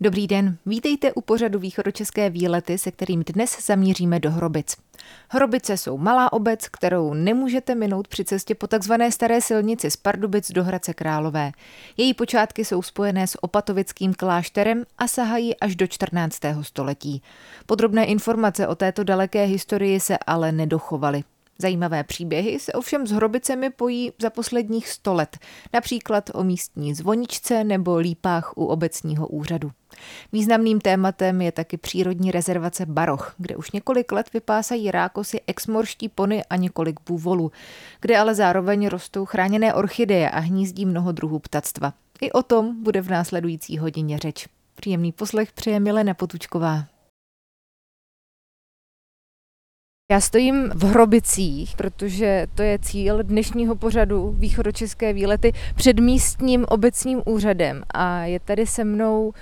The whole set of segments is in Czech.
Dobrý den, vítejte u pořadu Východočeské výlety, se kterým dnes zamíříme do Hrobic. Hrobice jsou malá obec, kterou nemůžete minout při cestě po takzvané staré silnici z Pardubic do Hradce Králové. Její počátky jsou spojené s opatovickým klášterem a sahají až do 14. století. Podrobné informace o této daleké historii se ale nedochovaly. Zajímavé příběhy se ovšem s hrobicemi pojí za posledních sto let, například o místní zvoničce nebo lípách u obecního úřadu. Významným tématem je taky přírodní rezervace Baroch, kde už několik let vypásají rákosy exmorští pony a několik bůvolů, kde ale zároveň rostou chráněné orchideje a hnízdí mnoho druhů ptactva. I o tom bude v následující hodině řeč. Příjemný poslech přeje Milena Potučková. Já stojím v Hrobicích, protože to je cíl dnešního pořadu Východočeské výlety před místním obecním úřadem a je tady se mnou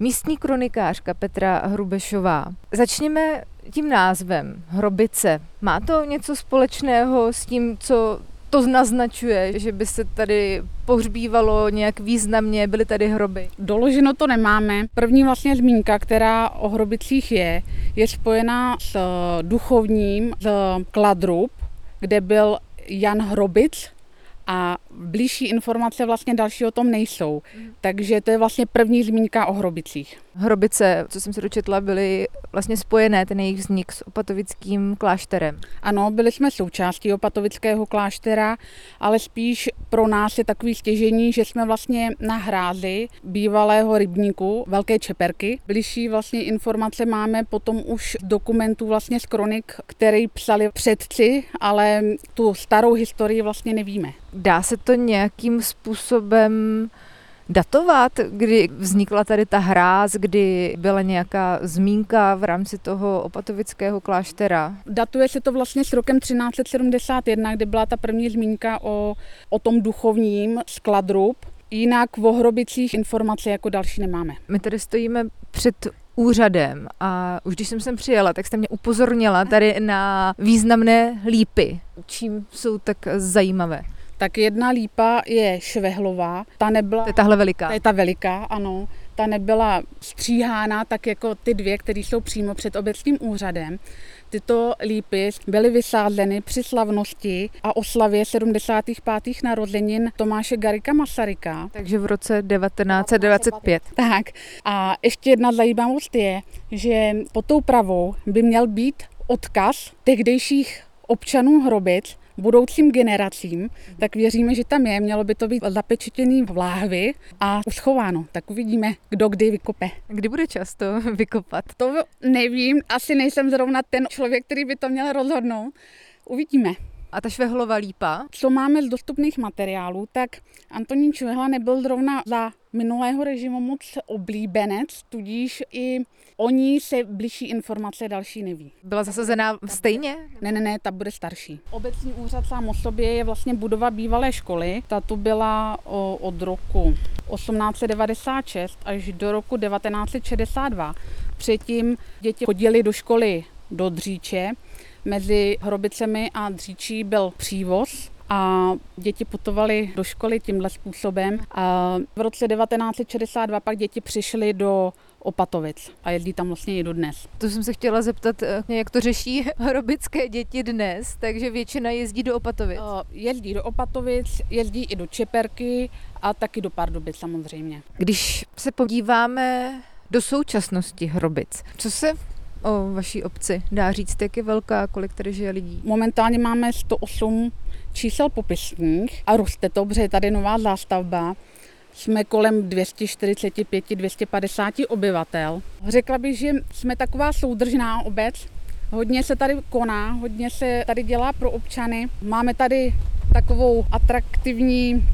místní kronikářka Petra Hrubešová. Začněme tím názvem Hrobice. Má to něco společného s tím, co to naznačuje, že by se tady pohřbívalo nějak významně, byly tady hroby? Doloženo to nemáme. První vlastně zmínka, která o hrobicích je, je spojená s duchovním z Kladrub, kde byl Jan Hrobic, a blížší informace vlastně další o tom nejsou. Mm. Takže to je vlastně první zmínka o hrobicích. Hrobice, co jsem se dočetla, byly vlastně spojené, ten jejich vznik s opatovickým klášterem. Ano, byli jsme součástí opatovického kláštera, ale spíš pro nás je takový stěžení, že jsme vlastně na hrázi bývalého rybníku Velké Čeperky. Bližší vlastně informace máme potom už dokumentů vlastně z kronik, který psali předci, ale tu starou historii vlastně nevíme. Dá se to nějakým způsobem datovat, kdy vznikla tady ta hráz, kdy byla nějaká zmínka v rámci toho opatovického kláštera? Datuje se to vlastně s rokem 1371, kdy byla ta první zmínka o, o tom duchovním skladrub. Jinak v Ohrobicích informace jako další nemáme. My tady stojíme před úřadem a už když jsem sem přijela, tak jste mě upozornila tady na významné lípy. Čím jsou tak zajímavé? Tak jedna lípa je švehlová, ta nebyla... To je tahle veliká. To je ta veliká, ano. Ta nebyla stříhána tak jako ty dvě, které jsou přímo před obecním úřadem. Tyto lípy byly vysázeny při slavnosti a oslavě 75. narozenin Tomáše Garika Masaryka. Takže v roce 1925. Tak. A ještě jedna zajímavost je, že pod tou pravou by měl být odkaz tehdejších občanů Hrobic budoucím generacím, tak věříme, že tam je. Mělo by to být zapečetěný v láhvi a uschováno. Tak uvidíme, kdo kdy vykope. Kdy bude čas to vykopat? To nevím, asi nejsem zrovna ten člověk, který by to měl rozhodnout. Uvidíme. A ta švehlová lípa? Co máme z dostupných materiálů, tak Antonín Švehla nebyl zrovna za minulého režimu moc oblíbenec, tudíž i o ní se blížší informace další neví. Byla zasazená stejně? Ne, ne, ne, ta bude starší. Obecní úřad sám o sobě je vlastně budova bývalé školy. Ta tu byla o, od roku 1896 až do roku 1962. Předtím děti chodili do školy do Dříče. Mezi Hrobicemi a Dříčí byl přívoz a děti putovaly do školy tímhle způsobem. A v roce 1962 pak děti přišly do Opatovic a jezdí tam vlastně i do dnes. To jsem se chtěla zeptat, eh, jak to řeší hrobické děti dnes, takže většina jezdí do Opatovic. Uh, jezdí do Opatovic, jezdí i do Čeperky a taky do Pardubic samozřejmě. Když se podíváme do současnosti Hrobic, co se o vaší obci dá říct, jak je velká, kolik tady žije lidí? Momentálně máme 108 čísel popisních a roste to, protože je tady nová zástavba. Jsme kolem 245-250 obyvatel. Řekla bych, že jsme taková soudržná obec. Hodně se tady koná, hodně se tady dělá pro občany. Máme tady takovou atraktivní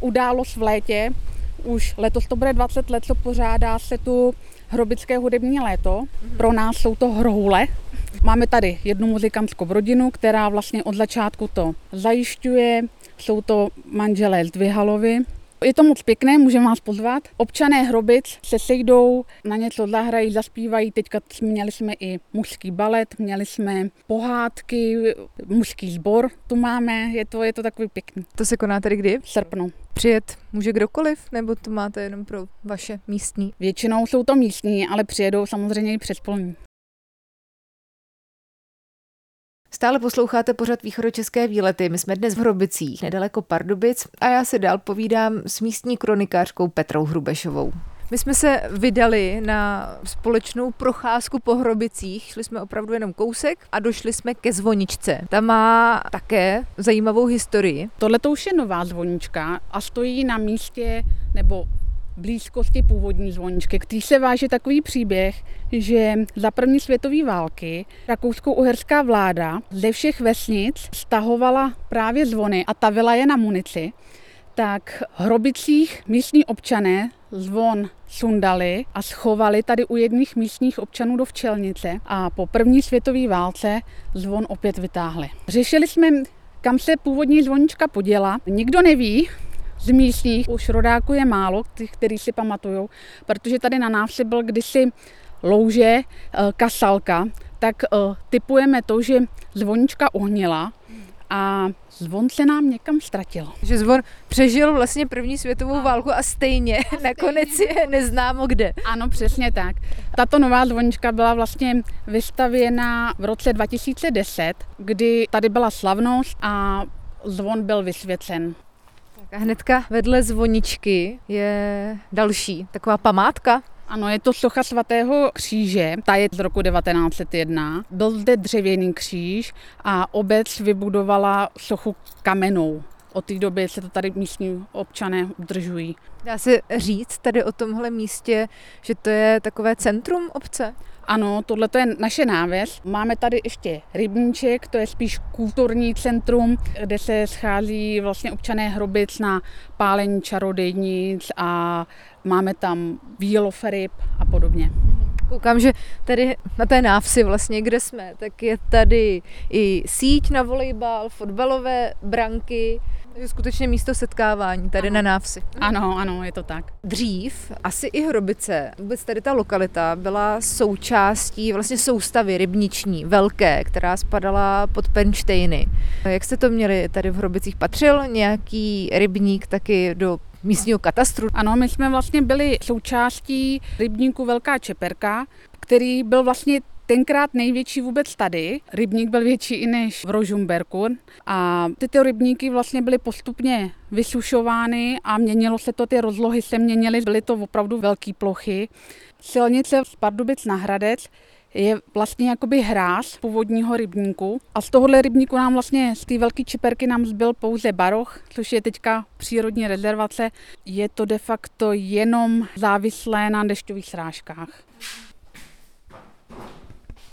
událost v létě. Už letos to bude 20 let, co pořádá se tu hrobické hudební léto. Pro nás jsou to hroule, Máme tady jednu muzikantskou rodinu, která vlastně od začátku to zajišťuje. Jsou to manželé z Dvihalovi, Je to moc pěkné, můžeme vás pozvat. Občané Hrobic se sejdou, na něco zahrají, zaspívají. Teďka měli jsme i mužský balet, měli jsme pohádky, mužský sbor tu máme, je to, je to takový pěkný. To se koná tady kdy? V srpnu. Přijet může kdokoliv, nebo to máte jenom pro vaše místní? Většinou jsou to místní, ale přijedou samozřejmě i přes polní. Stále posloucháte pořad východočeské výlety. My jsme dnes v Hrobicích, nedaleko Pardubic, a já si dál povídám s místní kronikářkou Petrou Hrubešovou. My jsme se vydali na společnou procházku po Hrobicích, šli jsme opravdu jenom kousek a došli jsme ke zvoničce. Ta má také zajímavou historii. Tohle to už je nová zvonička a stojí na místě nebo blízkosti původní zvoničky, který se váže takový příběh, že za první světové války rakousko-uherská vláda ze všech vesnic stahovala právě zvony a tavila je na munici, tak hrobicích místní občané zvon sundali a schovali tady u jedných místních občanů do včelnice a po první světové válce zvon opět vytáhli. Řešili jsme, kam se původní zvonička poděla. Nikdo neví, z místních už rodáků je málo, těch, který si pamatují, protože tady na návsi byl kdysi louže, eh, kasalka, tak eh, typujeme to, že zvonička uhnila a zvon se nám někam ztratil. Že zvon přežil vlastně první světovou a. válku a stejně, a stejně nakonec je neznámo kde. Ano, přesně tak. Tato nová zvonička byla vlastně vystavěna v roce 2010, kdy tady byla slavnost a zvon byl vysvěcen. A hnedka vedle zvoničky je další taková památka. Ano, je to socha svatého kříže, ta je z roku 1901. Byl zde dřevěný kříž a obec vybudovala sochu kamenou. Od té doby se to tady místní občané udržují. Dá se říct tady o tomhle místě, že to je takové centrum obce? Ano, tohle je naše návěs. Máme tady ještě rybníček, to je spíš kulturní centrum, kde se schází vlastně občané Hrobic na pálení čarodejnic a máme tam výloferyb a podobně. Koukám, že tady na té návsi vlastně, kde jsme, tak je tady i síť na volejbal, fotbalové branky, je skutečně místo setkávání tady ano. na návsi. Ano, ano, je to tak. Dřív asi i Hrobice, vůbec tady ta lokalita byla součástí vlastně soustavy rybniční, velké, která spadala pod Penštejny. Jak jste to měli tady v Hrobicích? Patřil nějaký rybník taky do místního katastru? Ano, my jsme vlastně byli součástí rybníku Velká Čeperka, který byl vlastně tenkrát největší vůbec tady. Rybník byl větší i než v Rožumberku a tyto rybníky vlastně byly postupně vysušovány a měnilo se to, ty rozlohy se měnily, byly to opravdu velké plochy. Silnice z Pardubic na Hradec je vlastně jakoby hráz původního rybníku a z tohohle rybníku nám vlastně z té velké čiperky nám zbyl pouze baroch, což je teďka přírodní rezervace. Je to de facto jenom závislé na dešťových srážkách.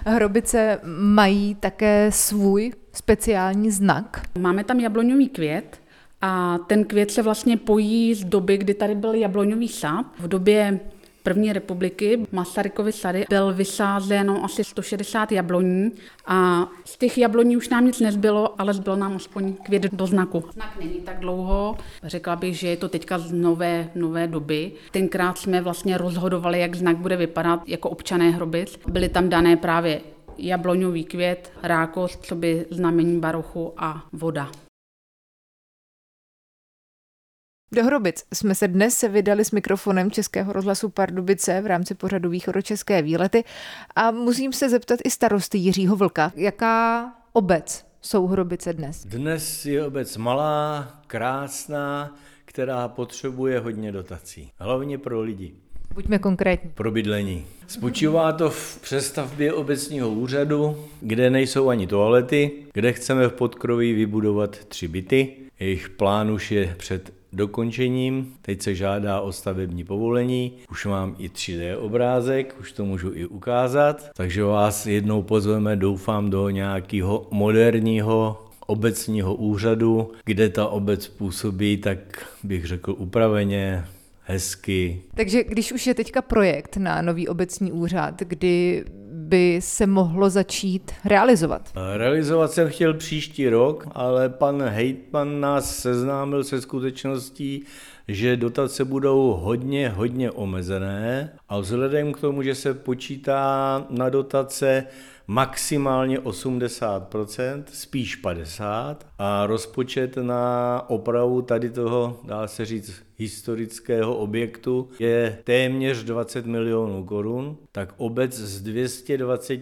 Hrobice mají také svůj speciální znak. Máme tam jabloňový květ a ten květ se vlastně pojí z doby, kdy tady byl jabloňový sad. V době první republiky Masarykovy sady byl vysázeno asi 160 jabloní a z těch jabloní už nám nic nezbylo, ale zbyl nám aspoň květ do znaku. Znak není tak dlouho, řekla bych, že je to teďka z nové, nové doby. Tenkrát jsme vlastně rozhodovali, jak znak bude vypadat jako občané Hrobic. Byly tam dané právě jabloňový květ, rákost, co by znamení barochu a voda. Do Hrobic jsme se dnes vydali s mikrofonem Českého rozhlasu Pardubice v rámci pořadu Východočeské výlety a musím se zeptat i starosty Jiřího Vlka, jaká obec jsou Hrobice dnes? Dnes je obec malá, krásná, která potřebuje hodně dotací. Hlavně pro lidi. Buďme konkrétní. Pro bydlení. Spočívá to v přestavbě obecního úřadu, kde nejsou ani toalety, kde chceme v podkroví vybudovat tři byty. Jejich plán už je před dokončením. Teď se žádá o stavební povolení. Už mám i 3D obrázek, už to můžu i ukázat. Takže vás jednou pozveme, doufám, do nějakého moderního obecního úřadu, kde ta obec působí, tak bych řekl upraveně, hezky. Takže když už je teďka projekt na nový obecní úřad, kdy by se mohlo začít realizovat? Realizovat jsem chtěl příští rok, ale pan Hejtman nás seznámil se skutečností, že dotace budou hodně, hodně omezené a vzhledem k tomu, že se počítá na dotace maximálně 80%, spíš 50% a rozpočet na opravu tady toho, dá se říct, historického objektu je téměř 20 milionů korun, tak obec z 220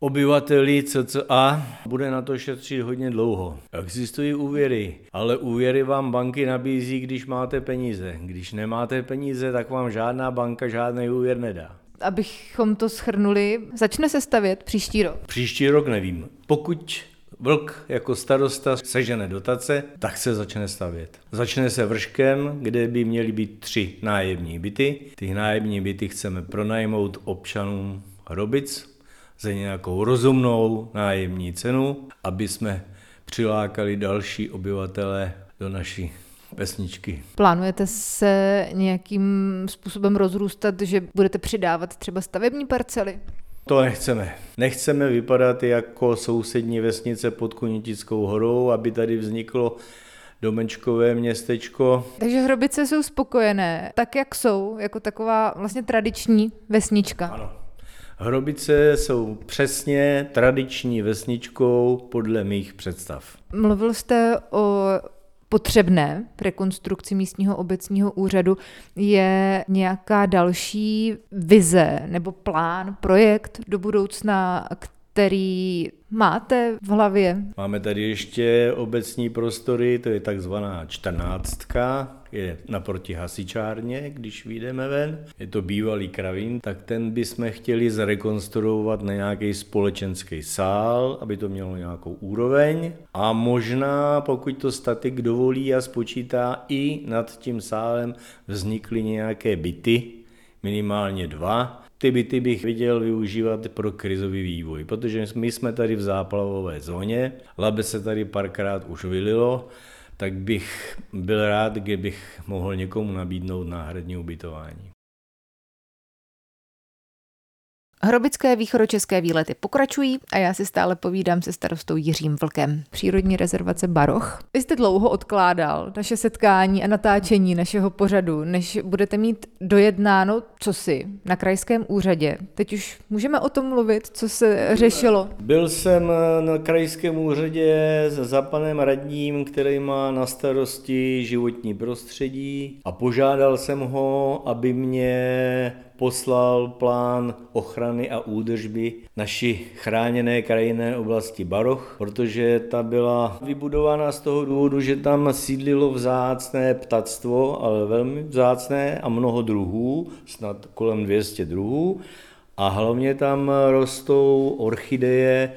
obyvatelí CCA bude na to šetřit hodně dlouho. Existují úvěry, ale úvěry vám banky nabízí, když máte peníze. Když nemáte peníze, tak vám žádná banka žádný úvěr nedá abychom to schrnuli, začne se stavět příští rok? Příští rok nevím. Pokud Vlk jako starosta sežene dotace, tak se začne stavět. Začne se vrškem, kde by měly být tři nájemní byty. Ty nájemní byty chceme pronajmout občanům Hrobic za nějakou rozumnou nájemní cenu, aby jsme přilákali další obyvatele do naší vesničky. Plánujete se nějakým způsobem rozrůstat, že budete přidávat třeba stavební parcely? To nechceme. Nechceme vypadat jako sousední vesnice pod Kunitickou horou, aby tady vzniklo domečkové městečko. Takže Hrobice jsou spokojené, tak jak jsou, jako taková vlastně tradiční vesnička. Ano. Hrobice jsou přesně tradiční vesničkou podle mých představ. Mluvil jste o potřebné rekonstrukci místního obecního úřadu je nějaká další vize nebo plán, projekt do budoucna, který máte v hlavě? Máme tady ještě obecní prostory, to je takzvaná čtrnáctka, je naproti hasičárně, když vyjdeme ven. Je to bývalý kravín, tak ten bychom chtěli zrekonstruovat na nějaký společenský sál, aby to mělo nějakou úroveň. A možná, pokud to statik dovolí a spočítá, i nad tím sálem vznikly nějaké byty, minimálně dva, ty byty bych viděl využívat pro krizový vývoj, protože my jsme tady v záplavové zóně, Labe se tady párkrát už vylilo, tak bych byl rád, kdybych mohl někomu nabídnout náhradní ubytování. Hrobické východočeské výlety pokračují a já si stále povídám se starostou Jiřím Vlkem. Přírodní rezervace Baroch. Vy jste dlouho odkládal naše setkání a natáčení našeho pořadu, než budete mít dojednáno co si na krajském úřadě. Teď už můžeme o tom mluvit, co se řešilo. Byl jsem na krajském úřadě za panem radním, který má na starosti životní prostředí a požádal jsem ho, aby mě poslal plán ochrany a údržby naší chráněné krajinné oblasti Baroch, protože ta byla vybudována z toho důvodu, že tam sídlilo vzácné ptactvo, ale velmi vzácné a mnoho druhů, snad kolem 200 druhů. A hlavně tam rostou orchideje,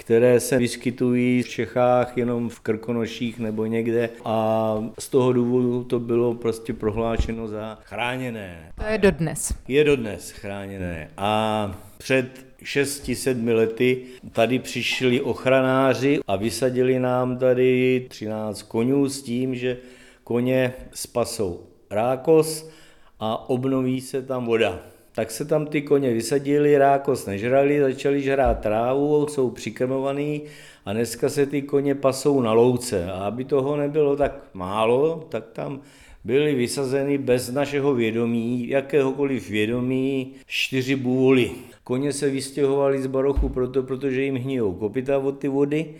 které se vyskytují v Čechách jenom v Krkonoších nebo někde a z toho důvodu to bylo prostě prohlášeno za chráněné. To je dodnes. Je dodnes chráněné. A před 6-7 lety tady přišli ochranáři a vysadili nám tady 13 konňů s tím, že koně spasou rákos a obnoví se tam voda tak se tam ty koně vysadili, rákos nežrali, začali žrát trávu, jsou přikrmovaný a dneska se ty koně pasou na louce. A aby toho nebylo tak málo, tak tam byly vysazeny bez našeho vědomí, jakéhokoliv vědomí, čtyři bůly. Koně se vystěhovali z barochu proto, protože jim hníjou kopita od ty vody,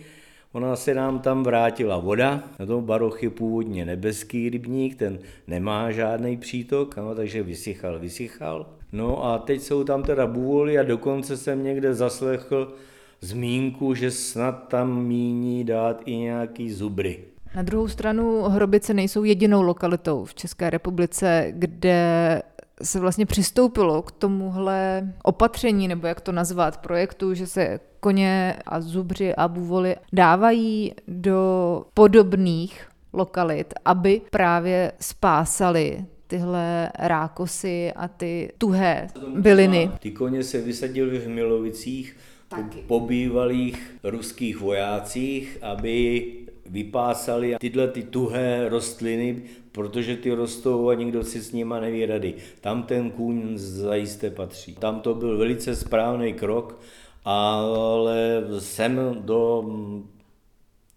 Ona se nám tam vrátila voda, na tom baroch je původně nebeský rybník, ten nemá žádný přítok, ano, takže vysychal, vysychal. No a teď jsou tam teda bůvoly a dokonce jsem někde zaslechl zmínku, že snad tam míní dát i nějaký zubry. Na druhou stranu Hrobice nejsou jedinou lokalitou v České republice, kde se vlastně přistoupilo k tomuhle opatření, nebo jak to nazvat, projektu, že se koně a zubři a bůvoly dávají do podobných lokalit, aby právě spásali tyhle rákosy a ty tuhé byliny. Ty koně se vysadily v Milovicích Taky. po bývalých ruských vojácích, aby vypásali tyhle ty tuhé rostliny, protože ty rostou a nikdo si s nima neví rady. Tam ten kůň zajisté patří. Tam to byl velice správný krok, ale sem do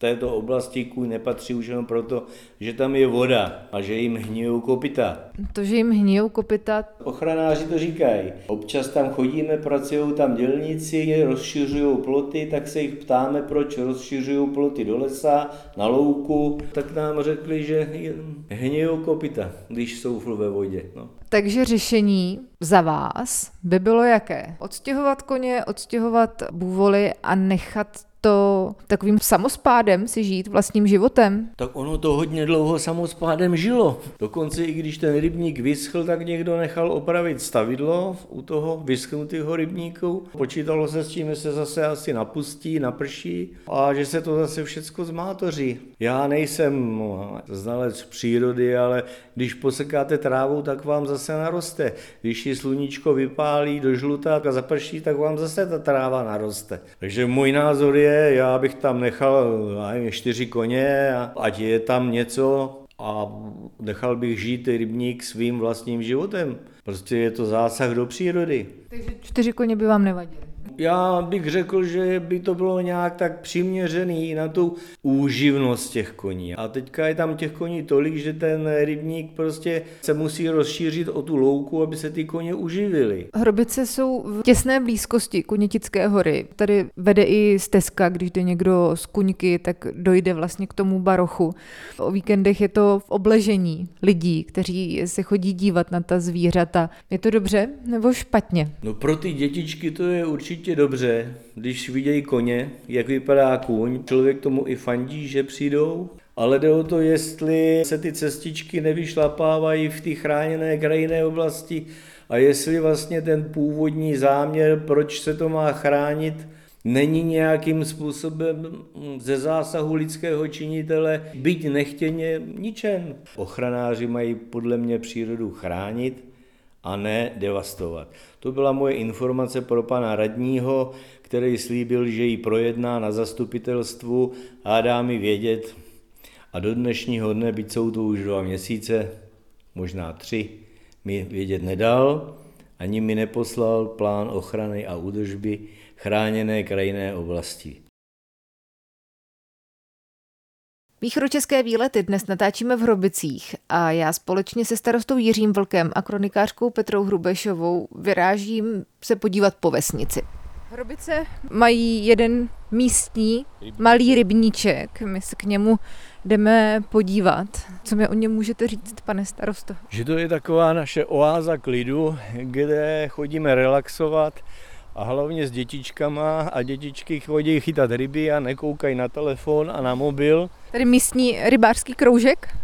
této oblasti kůň nepatří už jenom proto, že tam je voda a že jim hníjou kopita. To, že jim hníjou kopita... Ochranáři to říkají. Občas tam chodíme, pracují tam dělníci, rozšiřují ploty, tak se jich ptáme, proč rozšiřují ploty do lesa, na louku. Tak nám řekli, že hníjou kopita, když jsou ve vodě. No. Takže řešení za vás by bylo jaké? Odstěhovat koně, odstěhovat bůvoly a nechat to takovým samospádem si žít vlastním životem? Tak ono to hodně dlouho samospádem žilo. Dokonce i když ten rybník vyschl, tak někdo nechal opravit stavidlo u toho vyschnutého rybníku. Počítalo se s tím, že se zase asi napustí, naprší a že se to zase všecko zmátoří. Já nejsem znalec přírody, ale když posekáte trávu, tak vám zase naroste. Když ji sluníčko vypálí do žlutá a zaprší, tak vám zase ta tráva naroste. Takže můj názor je, já bych tam nechal nevím, čtyři koně, ať je tam něco a nechal bych žít rybník svým vlastním životem. Prostě je to zásah do přírody. Takže čtyři koně by vám nevadily? Já bych řekl, že by to bylo nějak tak přiměřený na tu úživnost těch koní. A teďka je tam těch koní tolik, že ten rybník prostě se musí rozšířit o tu louku, aby se ty koně uživily. Hrobice jsou v těsné blízkosti Kunětické hory. Tady vede i stezka, když jde někdo z Kuňky, tak dojde vlastně k tomu barochu. O víkendech je to v obležení lidí, kteří se chodí dívat na ta zvířata. Je to dobře nebo špatně? No pro ty dětičky to je určitě určitě dobře, když vidějí koně, jak vypadá kůň. Člověk tomu i fandí, že přijdou, ale jde o to, jestli se ty cestičky nevyšlapávají v té chráněné krajinné oblasti a jestli vlastně ten původní záměr, proč se to má chránit, není nějakým způsobem ze zásahu lidského činitele byť nechtěně ničen. Ochranáři mají podle mě přírodu chránit, a ne devastovat. To byla moje informace pro pana radního, který slíbil, že ji projedná na zastupitelstvu a dá mi vědět. A do dnešního dne, byť jsou to už dva měsíce, možná tři, mi vědět nedal, ani mi neposlal plán ochrany a údržby chráněné krajinné oblasti. Východočeské výlety dnes natáčíme v Hrobicích a já společně se starostou Jiřím Vlkem a kronikářkou Petrou Hrubešovou vyrážím se podívat po vesnici. Hrobice mají jeden místní malý rybníček. My se k němu jdeme podívat. Co mi o něm můžete říct, pane starosto? Že to je taková naše oáza klidu, kde chodíme relaxovat a hlavně s dětičkama a dětičky chodí chytat ryby a nekoukají na telefon a na mobil. Tady místní rybářský kroužek?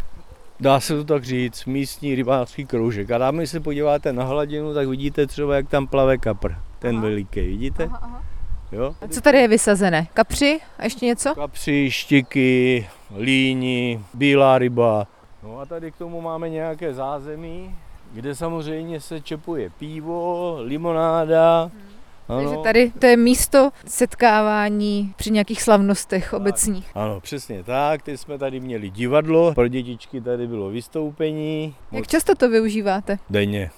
Dá se to tak říct, místní rybářský kroužek. A dáme se podíváte na hladinu, tak vidíte třeba, jak tam plave kapr. Ten aha. veliký, vidíte? Aha, aha. Jo? A co tady je vysazené? Kapři a ještě něco? Kapři, štiky, líni, bílá ryba. No a tady k tomu máme nějaké zázemí, kde samozřejmě se čepuje pivo, limonáda, hmm ano. Takže tady to je místo setkávání při nějakých slavnostech tak. obecních. Ano, přesně tak. Teď jsme tady měli divadlo, pro dětičky tady bylo vystoupení. Jak často to využíváte? Denně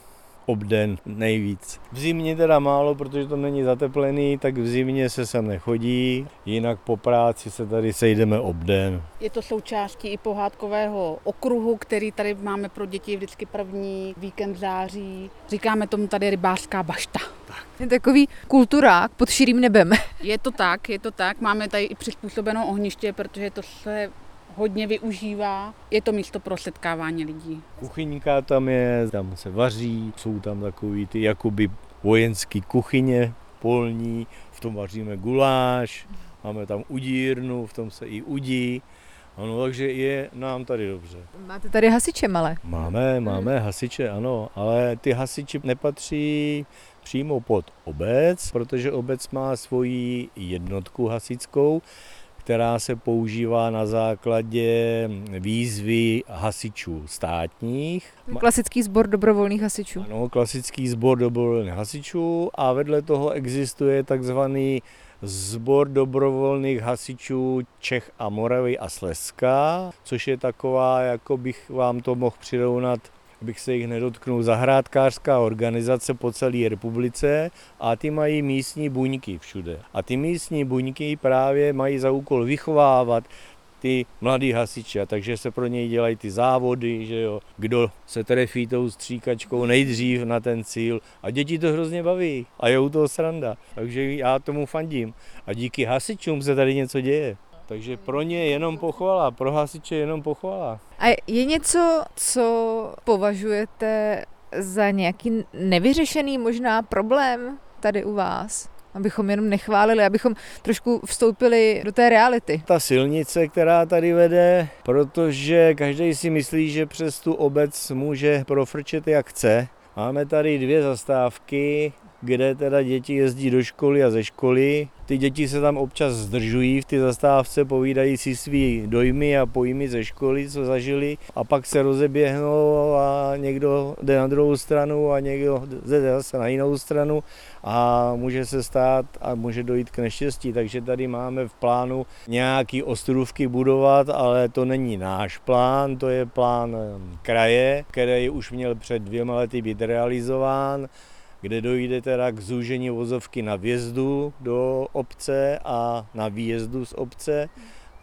obden nejvíc. V zimě teda málo, protože to není zateplený, tak v zimě se sem nechodí, jinak po práci se tady sejdeme obden. Je to součástí i pohádkového okruhu, který tady máme pro děti vždycky první víkend září. Říkáme tomu tady rybářská bašta. Je takový kulturák pod širým nebem. Je to tak, je to tak. Máme tady i přizpůsobenou ohniště, protože to se hodně využívá. Je to místo pro setkávání lidí. Kuchyňka tam je, tam se vaří, jsou tam takový ty jakoby vojenský kuchyně polní, v tom vaříme guláš, máme tam udírnu, v tom se i udí. Ano, takže je nám tady dobře. Máte tady hasiče malé? Máme, máme hasiče, ano, ale ty hasiči nepatří přímo pod obec, protože obec má svoji jednotku hasickou, která se používá na základě výzvy hasičů státních. Klasický sbor dobrovolných hasičů. Ano, klasický sbor dobrovolných hasičů a vedle toho existuje takzvaný Zbor dobrovolných hasičů Čech a Moravy a Slezska, což je taková, jako bych vám to mohl přirovnat abych se jich nedotknul, zahrádkářská organizace po celé republice a ty mají místní buňky všude. A ty místní buňky právě mají za úkol vychovávat ty mladý hasiče, takže se pro něj dělají ty závody, že jo, kdo se trefí tou stříkačkou nejdřív na ten cíl. A děti to hrozně baví. A je u toho sranda, takže já tomu fandím. A díky hasičům se tady něco děje. Takže pro ně jenom pochvala, pro hasiče jenom pochvala. A je něco, co považujete za nějaký nevyřešený možná problém tady u vás? Abychom jenom nechválili, abychom trošku vstoupili do té reality. Ta silnice, která tady vede, protože každý si myslí, že přes tu obec může profrčet jak chce. Máme tady dvě zastávky, kde teda děti jezdí do školy a ze školy. Ty děti se tam občas zdržují v ty zastávce, povídají si svý dojmy a pojmy ze školy, co zažili a pak se rozeběhnou a někdo jde na druhou stranu a někdo jde zase na jinou stranu a může se stát a může dojít k neštěstí. Takže tady máme v plánu nějaký ostrůvky budovat, ale to není náš plán, to je plán kraje, který už měl před dvěma lety být realizován kde dojde teda k zúžení vozovky na vjezdu do obce a na výjezdu z obce.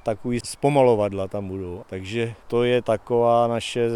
Takový zpomalovadla tam budou. Takže to je taková naše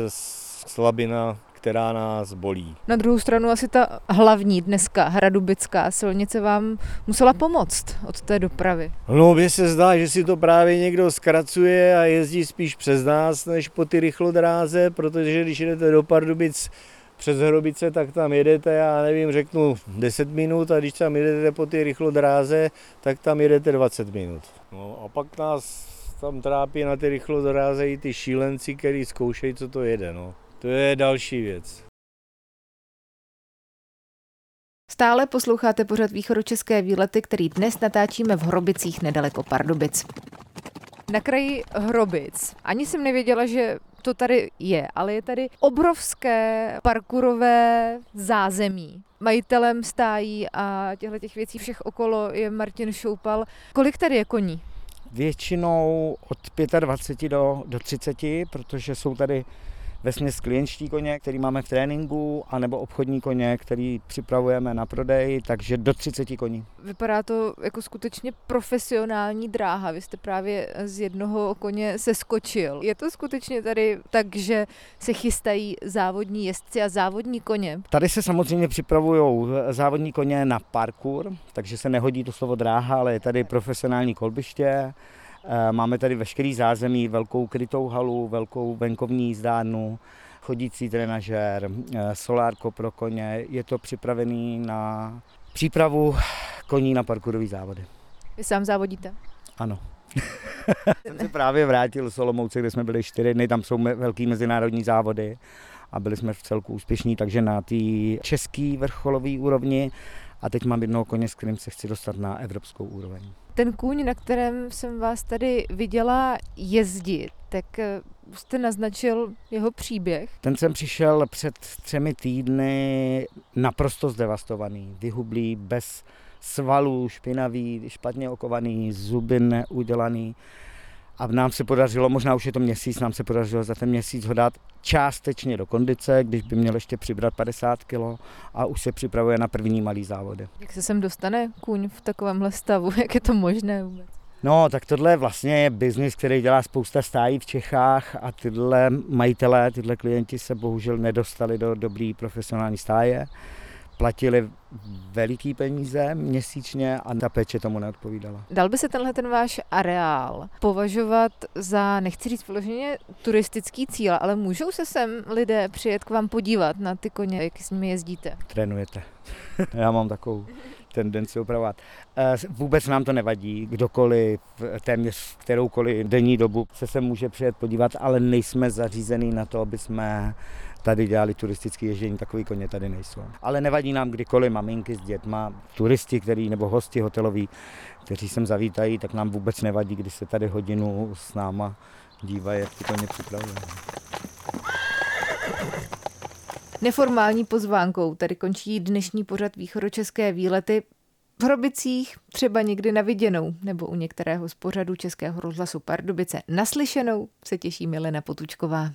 slabina, která nás bolí. Na druhou stranu asi ta hlavní dneska hradubická silnice vám musela pomoct od té dopravy. No, mně se zdá, že si to právě někdo zkracuje a jezdí spíš přes nás, než po ty rychlodráze, protože když jdete do Pardubic přes Hrobice, tak tam jedete, já nevím, řeknu 10 minut a když tam jedete po ty rychlodráze, tak tam jedete 20 minut. No a pak nás tam trápí na ty rychlodráze i ty šílenci, kteří zkoušejí, co to jede. No. To je další věc. Stále posloucháte pořad východočeské výlety, který dnes natáčíme v Hrobicích nedaleko Pardubic. Na kraji Hrobic. Ani jsem nevěděla, že to tady je, ale je tady obrovské parkurové zázemí. Majitelem stájí a těchto těch věcí všech okolo je Martin Šoupal. Kolik tady je koní? Většinou od 25 do, do 30, protože jsou tady ve směs klientští koně, který máme v tréninku, anebo obchodní koně, který připravujeme na prodej, takže do 30 koní. Vypadá to jako skutečně profesionální dráha. Vy jste právě z jednoho koně se skočil. Je to skutečně tady tak, že se chystají závodní jezdci a závodní koně? Tady se samozřejmě připravují závodní koně na parkour, takže se nehodí to slovo dráha, ale je tady profesionální kolbiště, máme tady veškerý zázemí, velkou krytou halu, velkou venkovní jízdárnu, chodící trenažér, eh, solárko pro koně. Je to připravený na přípravu koní na parkourový závody. Vy sám závodíte? Ano. Jsem se právě vrátil z Olomouce, kde jsme byli čtyři dny, tam jsou velký mezinárodní závody a byli jsme v celku úspěšní, takže na té české vrcholové úrovni a teď mám jednoho koně, s kterým se chci dostat na evropskou úroveň. Ten kůň, na kterém jsem vás tady viděla jezdit, tak eh, jste naznačil jeho příběh? Ten jsem přišel před třemi týdny naprosto zdevastovaný, vyhublý, bez svalů, špinavý, špatně okovaný, zuby neudělaný a nám se podařilo, možná už je to měsíc, nám se podařilo za ten měsíc ho dát částečně do kondice, když by měl ještě přibrat 50 kg a už se připravuje na první malý závody. Jak se sem dostane kůň v takovémhle stavu? Jak je to možné vůbec? No, tak tohle je vlastně biznis, který dělá spousta stájí v Čechách a tyhle majitelé, tyhle klienti se bohužel nedostali do dobrý profesionální stáje platili veliký peníze měsíčně a ta péče tomu neodpovídala. Dal by se tenhle ten váš areál považovat za, nechci říct vloženě turistický cíl, ale můžou se sem lidé přijet k vám podívat na ty koně, jak s nimi jezdíte? Trénujete. Já mám takovou tendenci opravovat. Eh, vůbec nám to nevadí, kdokoliv, téměř v kteroukoliv denní dobu se sem může přijet podívat, ale nejsme zařízený na to, aby jsme tady dělali turistické ježdění, takový koně tady nejsou. Ale nevadí nám kdykoliv maminky s dětma, turisti, který, nebo hosti hoteloví, kteří sem zavítají, tak nám vůbec nevadí, když se tady hodinu s náma dívají, jak ty koně připravují. Neformální pozvánkou tady končí dnešní pořad východočeské výlety v Hrobicích, třeba někdy na viděnou, nebo u některého z pořadů Českého rozhlasu Pardubice naslyšenou se těší Milena Potučková.